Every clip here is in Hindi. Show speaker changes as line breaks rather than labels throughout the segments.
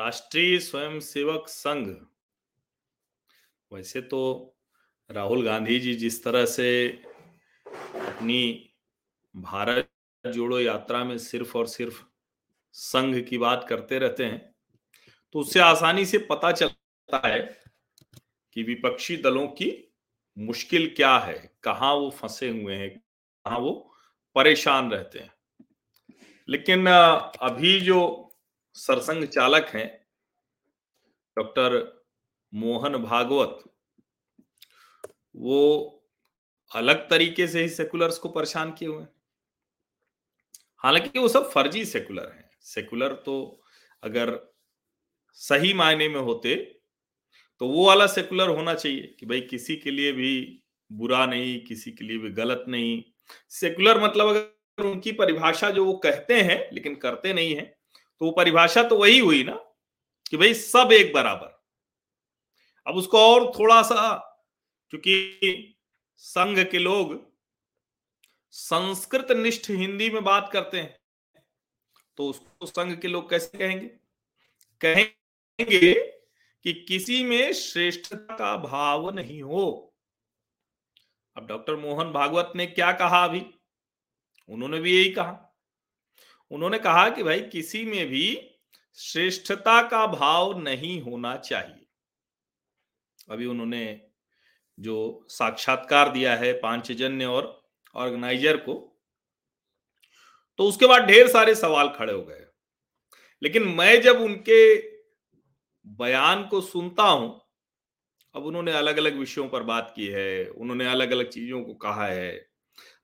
राष्ट्रीय स्वयंसेवक संघ। वैसे तो राहुल गांधी जी जिस तरह से अपनी भारत जोड़ो यात्रा में सिर्फ़ और सिर्फ़ संघ की बात करते रहते हैं तो उससे आसानी से पता चलता है कि विपक्षी दलों की मुश्किल क्या है, कहाँ वो फंसे हुए हैं, कहाँ वो परेशान रहते हैं। लेकिन, अभी जो सरसंघ चालक हैं, डॉक्टर मोहन भागवत। वो अलग तरीके से ही सेकुलर्स को परेशान किए हुए हालाँकि वो सब फर्जी सेकुलर हैं। सेकुलर तो अगर सही मायने में होते तो वो वाला सेकुलर होना चाहिए कि भाई किसी के लिए भी बुरा नहीं, किसी के लिए भी गलत नहीं। सेकुलर मतलब अगर उनकी परिभाषा जो वो कहते हैं, लेकिन करते नहीं है तो वो परिभाषा तो वही हुई ना, कि भाई सब एक बराबर। अब उसको और थोड़ा सा क्योंकि संघ के लोग संस्कृत निष्ठ हिंदी में बात करते हैं तो उसको संघ के लोग कैसे कहेंगे? कहेंगे कि किसी में श्रेष्ठता का भाव नहीं हो। अब डॉक्टर मोहन भागवत ने क्या कहा अभी? उन्होंने भी यही कहा। उन्होंने कहा कि भाई, किसी में भी श्रेष्ठता का भाव नहीं होना चाहिए। अभी उन्होंने जो साक्षात्कार दिया है पांचजन्य और ऑर्गेनाइजर को तो उसके बाद ढेर सारे सवाल खड़े हो गए। लेकिन मैं जब उनके बयान को सुनता हूँ, अब उन्होंने अलग अलग विषयों पर बात की है, उन्होंने अलग अलग चीज़ों को कहा है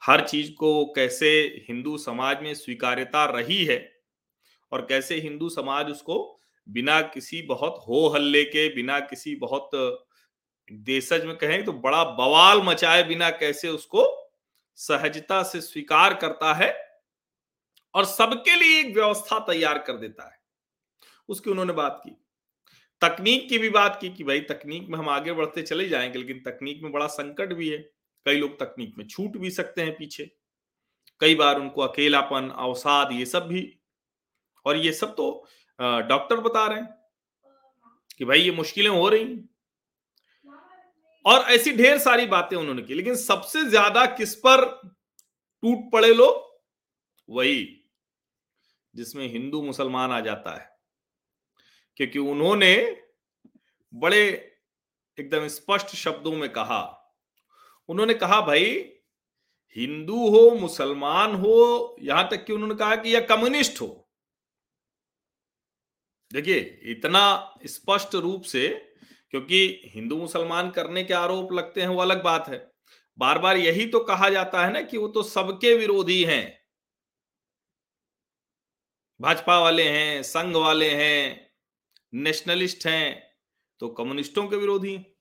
हर चीज़ को कैसे हिंदू समाज में स्वीकार्यता रही है और कैसे हिंदू समाज उसको बिना किसी बहुत हो हल्ले के, बिना किसी बहुत देशज में कहें तो बड़ा बवाल मचाए, बिना कैसे उसको सहजता से स्वीकार करता है और सबके लिए एक व्यवस्था तैयार कर देता है। उसकी उन्होंने बात की। तकनीक की भी बात की कि भाई तकनीक में हम आगे बढ़ते चले जाएँगे, लेकिन तकनीक में बड़ा संकट भी है। कई लोग तकनीक में छूट भी सकते हैं पीछे। कई बार उनको अकेलापन, अवसाद ये सब भी और ये सब तो डॉक्टर बता रहे हैं कि भाई ये मुश्किलें हो रही और ऐसी ढेर सारी बातें उन्होंने की, लेकिन सबसे ज़्यादा किस पर टूट पड़े लोग? वही जिसमें हिंदू मुसलमान आ जाता है। क्योंकि उन्होंने बड़े एकदम स्पष्ट शब्दों में कहा उन्होंने कहा, भाई, हिंदू हो, मुसलमान हो, यहाँ तक कि उन्होंने कहा कि या कम्युनिस्ट हो। देखिए, इतना स्पष्ट रूप से, क्योंकि हिंदू मुसलमान करने के आरोप लगते हैं, वो अलग बात है। बार बार यही तो कहा जाता है ना कि वो तो सबके विरोधी हैं। भाजपा वाले हैं, संघ वाले हैं, नेशनलिस्ट हैं तो कम्युनिस्टों के विरोधी हैं।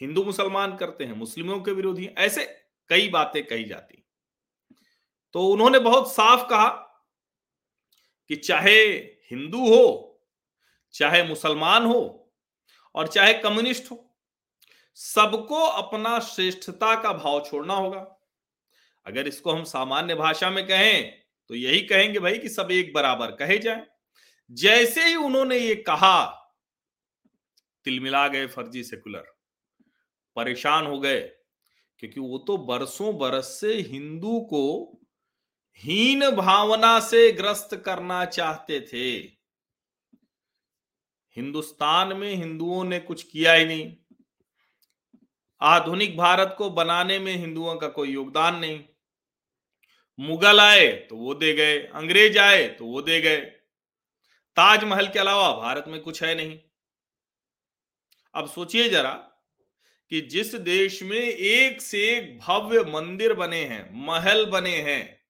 हिंदू मुसलमान करते हैं, मुस्लिमों के विरोधी ऐसे कई बातें कही जाती तो उन्होंने बहुत साफ़ कहा कि चाहे हिंदू हो, चाहे मुसलमान हो और चाहे कम्युनिस्ट हो, सबको अपना श्रेष्ठता का भाव छोड़ना होगा। अगर इसको हम सामान्य भाषा में कहें तो यही कहेंगे भाई कि सब एक बराबर कहे जाए। जैसे ही उन्होंने ये कहा, तिलमिला गए फर्जी सेकुलर। परेशान हो गए, क्योंकि वो तो बरसों बरस से हिंदू को हीन भावना से ग्रस्त करना चाहते थे। हिंदुस्तान में हिंदुओं ने कुछ किया ही नहीं। आधुनिक भारत को बनाने में हिंदुओं का कोई योगदान नहीं। मुगल आए तो वो दे गए, अंग्रेज़ आए तो वो दे गए। ताजमहल के अलावा भारत में कुछ है नहीं। अब सोचिए जरा कि जिस देश में एक से एक भव्य मंदिर बने हैं, महल बने हैं,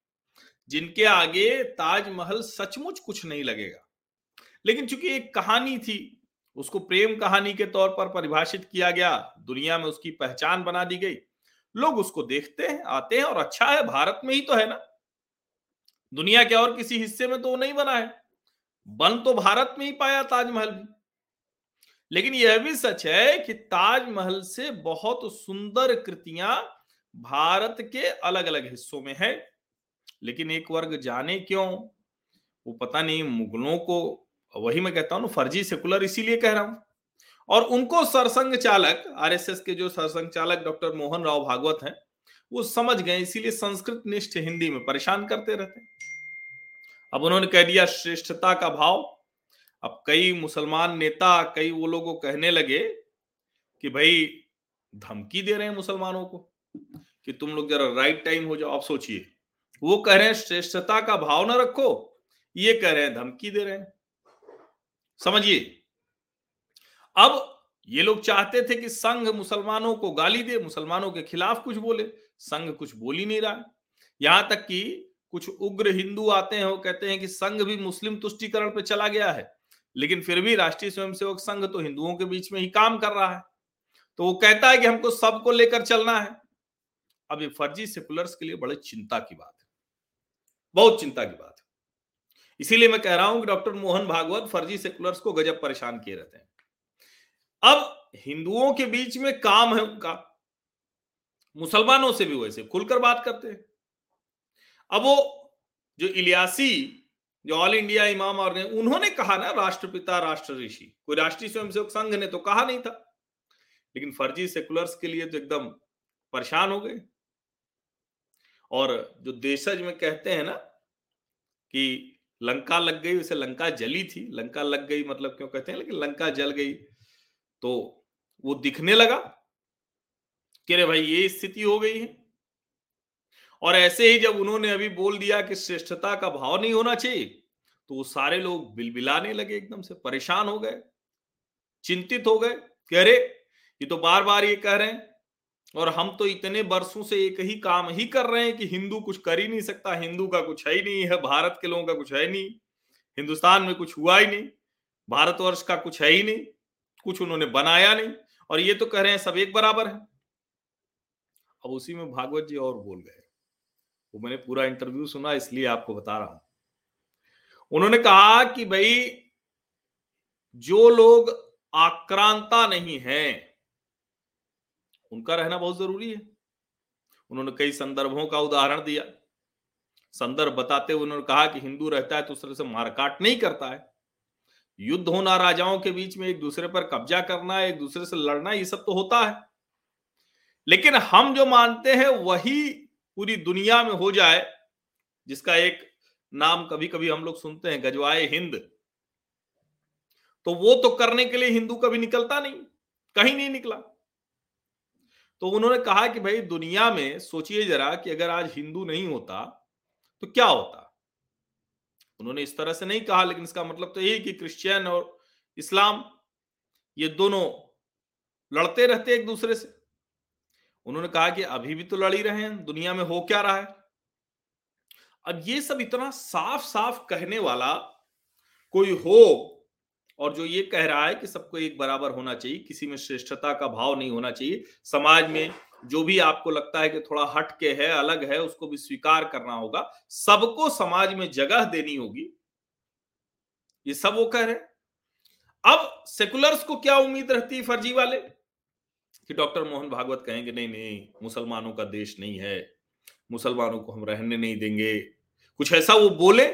जिनके आगे ताजमहल सचमुच कुछ नहीं लगेगा। लेकिन चूँकि एक कहानी थी, उसको प्रेम कहानी के तौर पर परिभाषित किया गया, दुनिया में उसकी पहचान बना दी गई। लोग उसको देखते हैं, आते हैं और अच्छा है, भारत में ही तो है ना। दुनिया के और किसी हिस्से में तो वो नहीं बना है। बन तो भारत में ही पाया ताजमहल भी। लेकिन यह भी सच है कि ताजमहल से बहुत सुंदर कृतियाँ भारत के अलग अलग हिस्सों में है। लेकिन एक वर्ग जाने क्यों? वो पता नहीं, मुगलों को, वही मैं कहता हूँ फर्जी सेकुलर इसीलिए कह रहा हूँ। और उनको सरसंघ चालक, आरएसएस के जो सरसंघ चालक डॉक्टर मोहन राव भागवत हैं, वो समझ गए, इसीलिए संस्कृत निष्ठ हिंदी में परेशान करते रहते अब उन्होंने कह दिया, श्रेष्ठता का भाव अब कई मुसलमान नेता कई वो लोगों कहने लगे कि भाई, धमकी दे रहे हैं मुसलमानों को कि तुम लोग जरा राइट टाइम हो जाओ, आप सोचिए। वो कह रहे हैं, श्रेष्ठता का भाव ना रखो, ये कह रहे हैं, धमकी दे रहे हैं। समझिए। अब ये लोग चाहते थे कि संघ मुसलमानों को गाली दे, मुसलमानों के खिलाफ कुछ बोले, संघ कुछ बोल ही नहीं रहा। यहाँ तक कि कुछ उग्र हिंदू आते हैं, वो कहते हैं कि संघ भी मुस्लिम तुष्टिकरण पे चला गया है। लेकिन फिर भी राष्ट्रीय स्वयंसेवक संघ तो हिंदुओं के बीच में ही काम कर रहा है। तो वो कहता है कि हमको सबको लेकर चलना है। अब ये फर्जी सेकुलर्स के लिए बड़े चिंता की बात है। बहुत चिंता की बात है। इसीलिए मैं कह रहा हूँ कि डॉक्टर मोहन भागवत फर्जी सेकुलर्स को गजब परेशान किए रहते हैं। अब हिंदुओं के बीच में काम है उनका। मुसलमानों से भी वैसे खुलकर बात करते हैं। अब वो जो इलियासी जो ऑल इंडिया इमाम और उन्होंने कहा ना, राष्ट्रपिता, राष्ट्र ऋषि। कोई राष्ट्रीय स्वयंसेवक संघ ने तो कहा नहीं था। लेकिन फर्जी सेकुलर्स के लिए तो एकदम परेशान हो गए। और जो देशज में कहते हैं ना कि लंका लग गई, उसे लंका जली थी। लंका लग गई मतलब क्यों कहते हैं? लेकिन लंका जल गई। तो वो दिखने लगा कि अरे भाई ये स्थिति हो गई है। और ऐसे ही जब उन्होंने अभी बोल दिया कि श्रेष्ठता का भाव नहीं होना चाहिए तो वो सारे लोग बिलबिलाने लगे एकदम से, परेशान हो गए, चिंतित हो गए, कि अरे, ये तो बार बार ये कह रहे हैं, और हम तो इतने वर्षों से एक ही काम ही कर रहे हैं कि हिंदू कुछ कर ही नहीं सकता, हिंदू का कुछ है ही नहीं, है भारत के लोगों का कुछ है नहीं, हिंदुस्तान में कुछ हुआ ही नहीं, भारतवर्ष का कुछ है ही नहीं, कुछ उन्होंने बनाया नहीं, और ये तो कह रहे हैं सब एक बराबर है। अब उसी में भागवत जी और बोल गए। वो मैंने पूरा इंटरव्यू सुना, इसलिए आपको बता रहा हूँ। उन्होंने कहा कि भाई, जो लोग आक्रांता नहीं है, उनका रहना बहुत ज़रूरी है। उन्होंने कई संदर्भों का उदाहरण दिया। संदर्भ बताते हुए उन्होंने कहा कि हिंदू रहता है तो तरह से मारकाट नहीं करता है। युद्ध होना, राजाओं के बीच में एक दूसरे पर कब्जा करना, एक दूसरे से लड़ना, ये सब तो होता है। लेकिन हम जो मानते हैं, वही पूरी दुनिया में हो जाए, जिसका एक नाम कभी कभी हम लोग सुनते हैं, गजवाए हिंद। तो वो तो करने के लिए हिंदू कभी निकलता नहीं, कहीं नहीं निकला। तो उन्होंने कहा कि भाई, दुनिया में सोचिए जरा कि अगर आज हिंदू नहीं होता तो क्या होता? उन्होंने इस तरह से नहीं कहा, लेकिन इसका मतलब तो यही कि क्रिश्चियन और इस्लाम, ये दोनों लड़ते रहते एक दूसरे से। उन्होंने कहा कि अभी भी तो लड़ ही रहे हैं, दुनिया में हो क्या रहा है? अब ये सब इतना साफ़ साफ़ कहने वाला कोई हो और जो ये कह रहा है कि सबको एक बराबर होना चाहिए, किसी में श्रेष्ठता का भाव नहीं होना चाहिए, समाज में जो भी आपको लगता है कि थोड़ा हट के है, अलग है, उसको भी स्वीकार करना होगा, सबको समाज में जगह देनी होगी। ये सब वो कह रहे हैं। अब सेकुलर्स को क्या उम्मीद रहती है फर्जी वाले? कि डॉक्टर मोहन भागवत कहेंगे, नहीं नहीं, मुसलमानों का देश नहीं है, मुसलमानों को हम रहने नहीं देंगे। कुछ ऐसा वो बोले।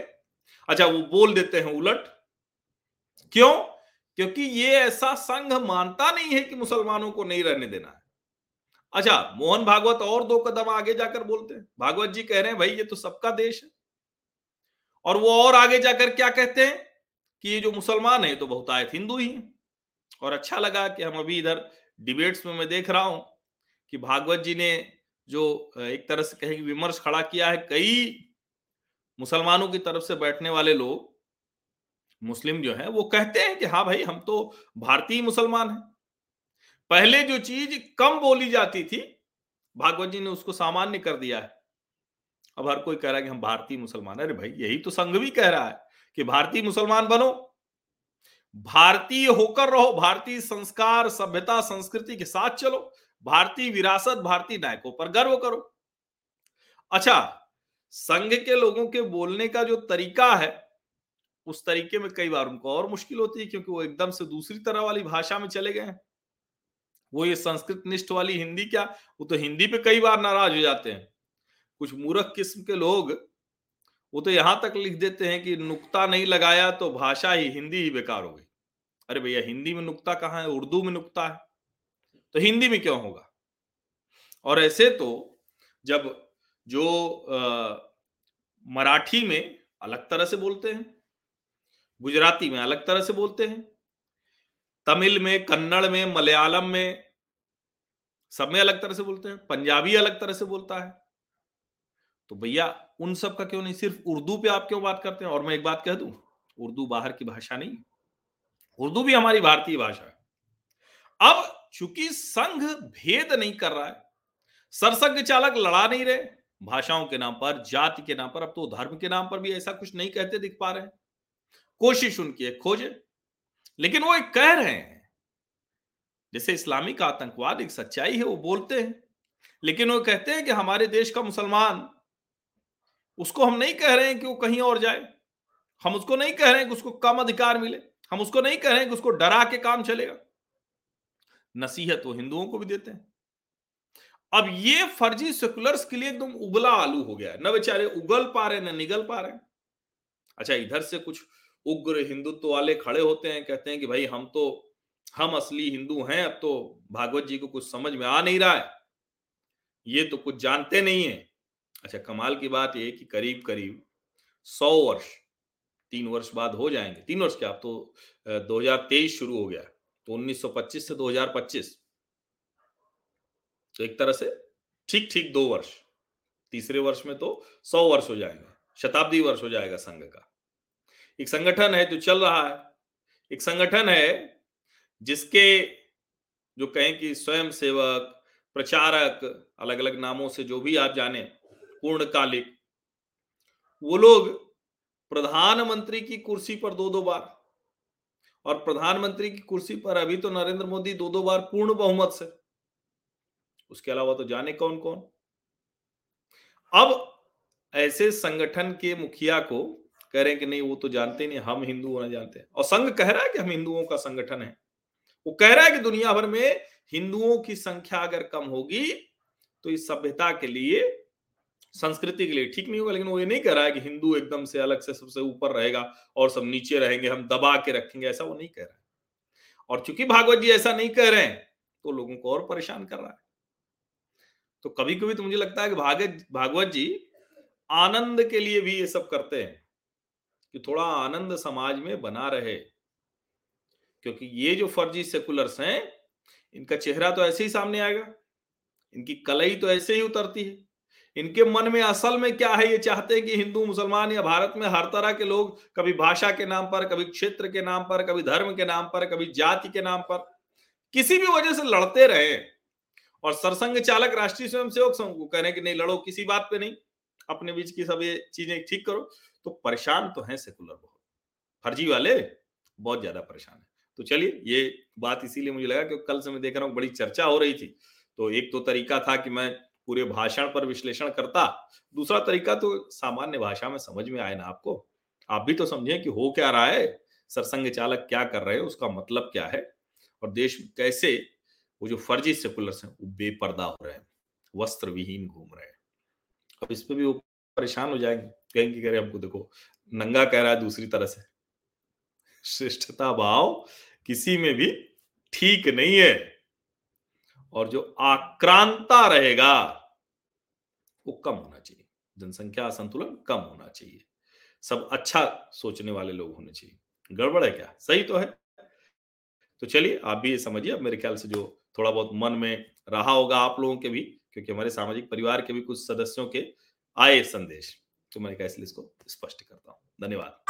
अच्छा वो बोल देते हैं उलट। क्यों? क्योंकि ये ऐसा संघ मानता नहीं है कि मुसलमानों को नहीं रहने देना है। अच्छा मोहन भागवत और दो कदम आगे जाकर बोलते हैं। भागवत जी कह रहे हैं, भाई, ये तो सबका देश है। और वो और आगे जाकर क्या कहते हैं? कि ये जो मुसलमान है तो बहुत आयत हिंदू ही है। और अच्छा लगा कि हम अभी इधर डिबेट्स में मैं देख रहा हूँ कि भागवत जी ने जो एक तरह से कहें विमर्श खड़ा किया है, कई मुसलमानों की तरफ़ से बैठने वाले लोग, मुस्लिम जो है, वो कहते हैं कि हाँ भाई, हम तो भारतीय मुसलमान हैं। पहले जो चीज़ कम बोली जाती थी, भागवत जी ने उसको सामान्य कर दिया है। अब हर कोई कह रहा है कि हम भारतीय मुसलमान अरे भाई, यही तो संघ भी कह रहा है कि भारतीय मुसलमान बनो। भारतीय होकर रहो, भारतीय संस्कार, सभ्यता, संस्कृति के साथ चलो, भारतीय विरासत, भारतीय नायकों पर गर्व करो। अच्छा संघ के लोगों के बोलने का जो तरीका है, उस तरीके में कई बार उनको और मुश्किल होती है, क्योंकि वो एकदम से दूसरी तरह वाली भाषा में चले गए हैं। वो ये संस्कृत निष्ठ वाली हिंदी क्या, वो तो हिंदी पे कई बार नाराज़ हो जाते हैं। कुछ मूर्ख किस्म के लोग, वो तो यहाँ तक लिख देते हैं कि नुक्ता नहीं लगाया तो भाषा ही हिंदी ही बेकार हो गई। अरे भैया, हिंदी में नुकता कहाँ है? उर्दू में नुकता है। तो हिंदी में क्यों होगा? और ऐसे तो जब जो मराठी में अलग तरह से बोलते हैं, गुजराती में अलग तरह से बोलते हैं, तमिल में, कन्नड़ में, मलयालम में सब में अलग तरह से बोलते हैं, पंजाबी अलग तरह से बोलता है। तो भैया, उन सब का क्यों नहीं? सिर्फ़ उर्दू पे आप क्यों बात करते हैं? और मैं एक बात कह दूँ, उर्दू बाहर की भाषा नहीं उर्दू भी हमारी भारतीय भाषा है। अब चूँकि संघ भेद नहीं कर रहा है, सरसंघ चालक लड़ा नहीं रहे, भाषाओं के नाम पर, जाति के नाम पर, अब तो धर्म के नाम पर भी ऐसा कुछ नहीं कहते दिख पा रहे हैं। कोशिश उनकी है खोजे लेकिन वो एक कह रहे हैं। जैसे इस्लामिक आतंकवाद एक सच्चाई है, वो बोलते हैं, लेकिन वो कहते हैं कि हमारे देश का मुसलमान, उसको हम नहीं कह रहे हैं कि वो कहीं और जाए, हम उसको नहीं कह रहे हैं कि उसको कम अधिकार मिले। हम उसको नहीं कह रहे कि उसको डरा के काम चलेगा। नसीहत वो हिंदुओं को भी देते हैं। अब ये फर्जी सेकुलर्स के लिए एकदम उबला आलू हो गया है। न बेचारे उगल पा रहे, न निगल पा रहे। अच्छा इधर से कुछ उग्र हिंदुत्व वाले खड़े होते हैं, कहते हैं कि भाई हम तो हम असली हिंदू हैं, अब तो भागवत जी को कुछ समझ में आ नहीं रहा है। ये तो कुछ जानते नहीं है। अच्छा कमाल की बात ये कि करीब करीब सौ वर्ष तीन वर्ष बाद हो जाएँगे। तीन वर्ष क्या? तो 2023 शुरू हो गया तो 1925 से 2025 तो एक तरह से ठीक ठीक दो वर्ष। तीसरे वर्ष में तो सौ वर्ष हो जाएँगे। शताब्दी वर्ष हो जाएगा संघ का। एक संगठन है जो चल रहा है। एक संगठन है जिसके जो कहें कि स्वयं सेवक प्रचारक अलग अलग नामों से जो भी आप जाने, पूर्णकालिक, वो लोग प्रधानमंत्री की कुर्सी पर दो दो बार। और प्रधानमंत्री की कुर्सी पर अभी तो नरेंद्र मोदी दो दो बार पूर्ण बहुमत से। उसके अलावा तो जाने कौन कौन अब ऐसे संगठन के मुखिया को कह रहे हैं कि नहीं, वो तो जानते नहीं, हम हिंदू होना जानते हैं। और संघ कह रहा है कि हम हिंदुओं का संगठन है। वो कह रहा है कि दुनिया भर में हिंदुओं की संख्या अगर कम होगी तो इस सभ्यता के लिए संस्कृति के लिए ठीक नहीं होगा, लेकिन वो ये नहीं कह रहा है कि हिंदू एकदम से अलग से सबसे ऊपर रहेगा और सब नीचे रहेंगे, हम दबा के रखेंगे, ऐसा वो नहीं कह रहा है। और चूँकि भागवत जी ऐसा नहीं कह रहे हैं तो लोगों को और परेशान कर रहा है। तो कभी कभी तो मुझे लगता है कि भागवत भागवत जी आनंद के लिए भी ये सब करते हैं, कि थोड़ा आनंद समाज में बना रहे। क्योंकि ये जो फर्जी सेकुलर्स हैं, इनका चेहरा तो ऐसे ही सामने आएगा, इनकी कलई तो ऐसे ही उतरती है। इनके मन में असल में क्या है? ये चाहते हैं कि हिंदू, मुसलमान या भारत में हर तरह के लोग कभी भाषा के नाम पर, कभी क्षेत्र के नाम पर, कभी धर्म के नाम पर, कभी जाति के नाम पर किसी भी वजह से लड़ते रहे और सरसंघ चालक राष्ट्रीय स्वयंसेवक संघ को कह रहे हैं कि नहीं, लड़ो, किसी बात पे नहीं। अपने बीच की सब ये चीज़ें ठीक करो। तो परेशान तो है सेकुलर बहुत। फर्जी वाले बहुत ज़्यादा परेशान है। तो चलिए, ये बात इसीलिए मुझे लगा कि कल से मैं देख रहा हूँ, बड़ी चर्चा हो रही थी। तो एक तो तरीका था कि मैं पूरे भाषण पर विश्लेषण करता। दूसरा तरीका तो सामान्य भाषा में समझ में आए ना आपको। आप भी तो समझे कि हो क्या रहा है, सरसंघ चालक क्या कर रहे हैं, उसका मतलब क्या है? और देश कैसे, वो जो फर्जी सेकुलर्स हैं, वो बेपर्दा हो रहे हैं, वस्त्र विहीन घूम रहे हैं। अब इस पर भी वो परेशान हो जाएँगे, कहेंगे कह रहे हमको देखो, नंगा कह रहा है दूसरी तरह से। श्रेष्ठता भाव किसी में भी ठीक नहीं है। और जो आक्रांता रहेगा, वो कम होना चाहिए। जनसंख्या संतुलन कम होना चाहिए। सब अच्छा सोचने वाले लोग होने चाहिए। गड़बड़ है क्या? सही तो है। तो चलिए, आप भी ये समझिए। मेरे ख्याल से जो थोड़ा बहुत मन में रहा होगा आप लोगों के भी, क्योंकि हमारे सामाजिक परिवार के भी कुछ सदस्यों के आए संदेश तो मैंने कहा इसलिए इसको स्पष्ट करता हूँ। धन्यवाद।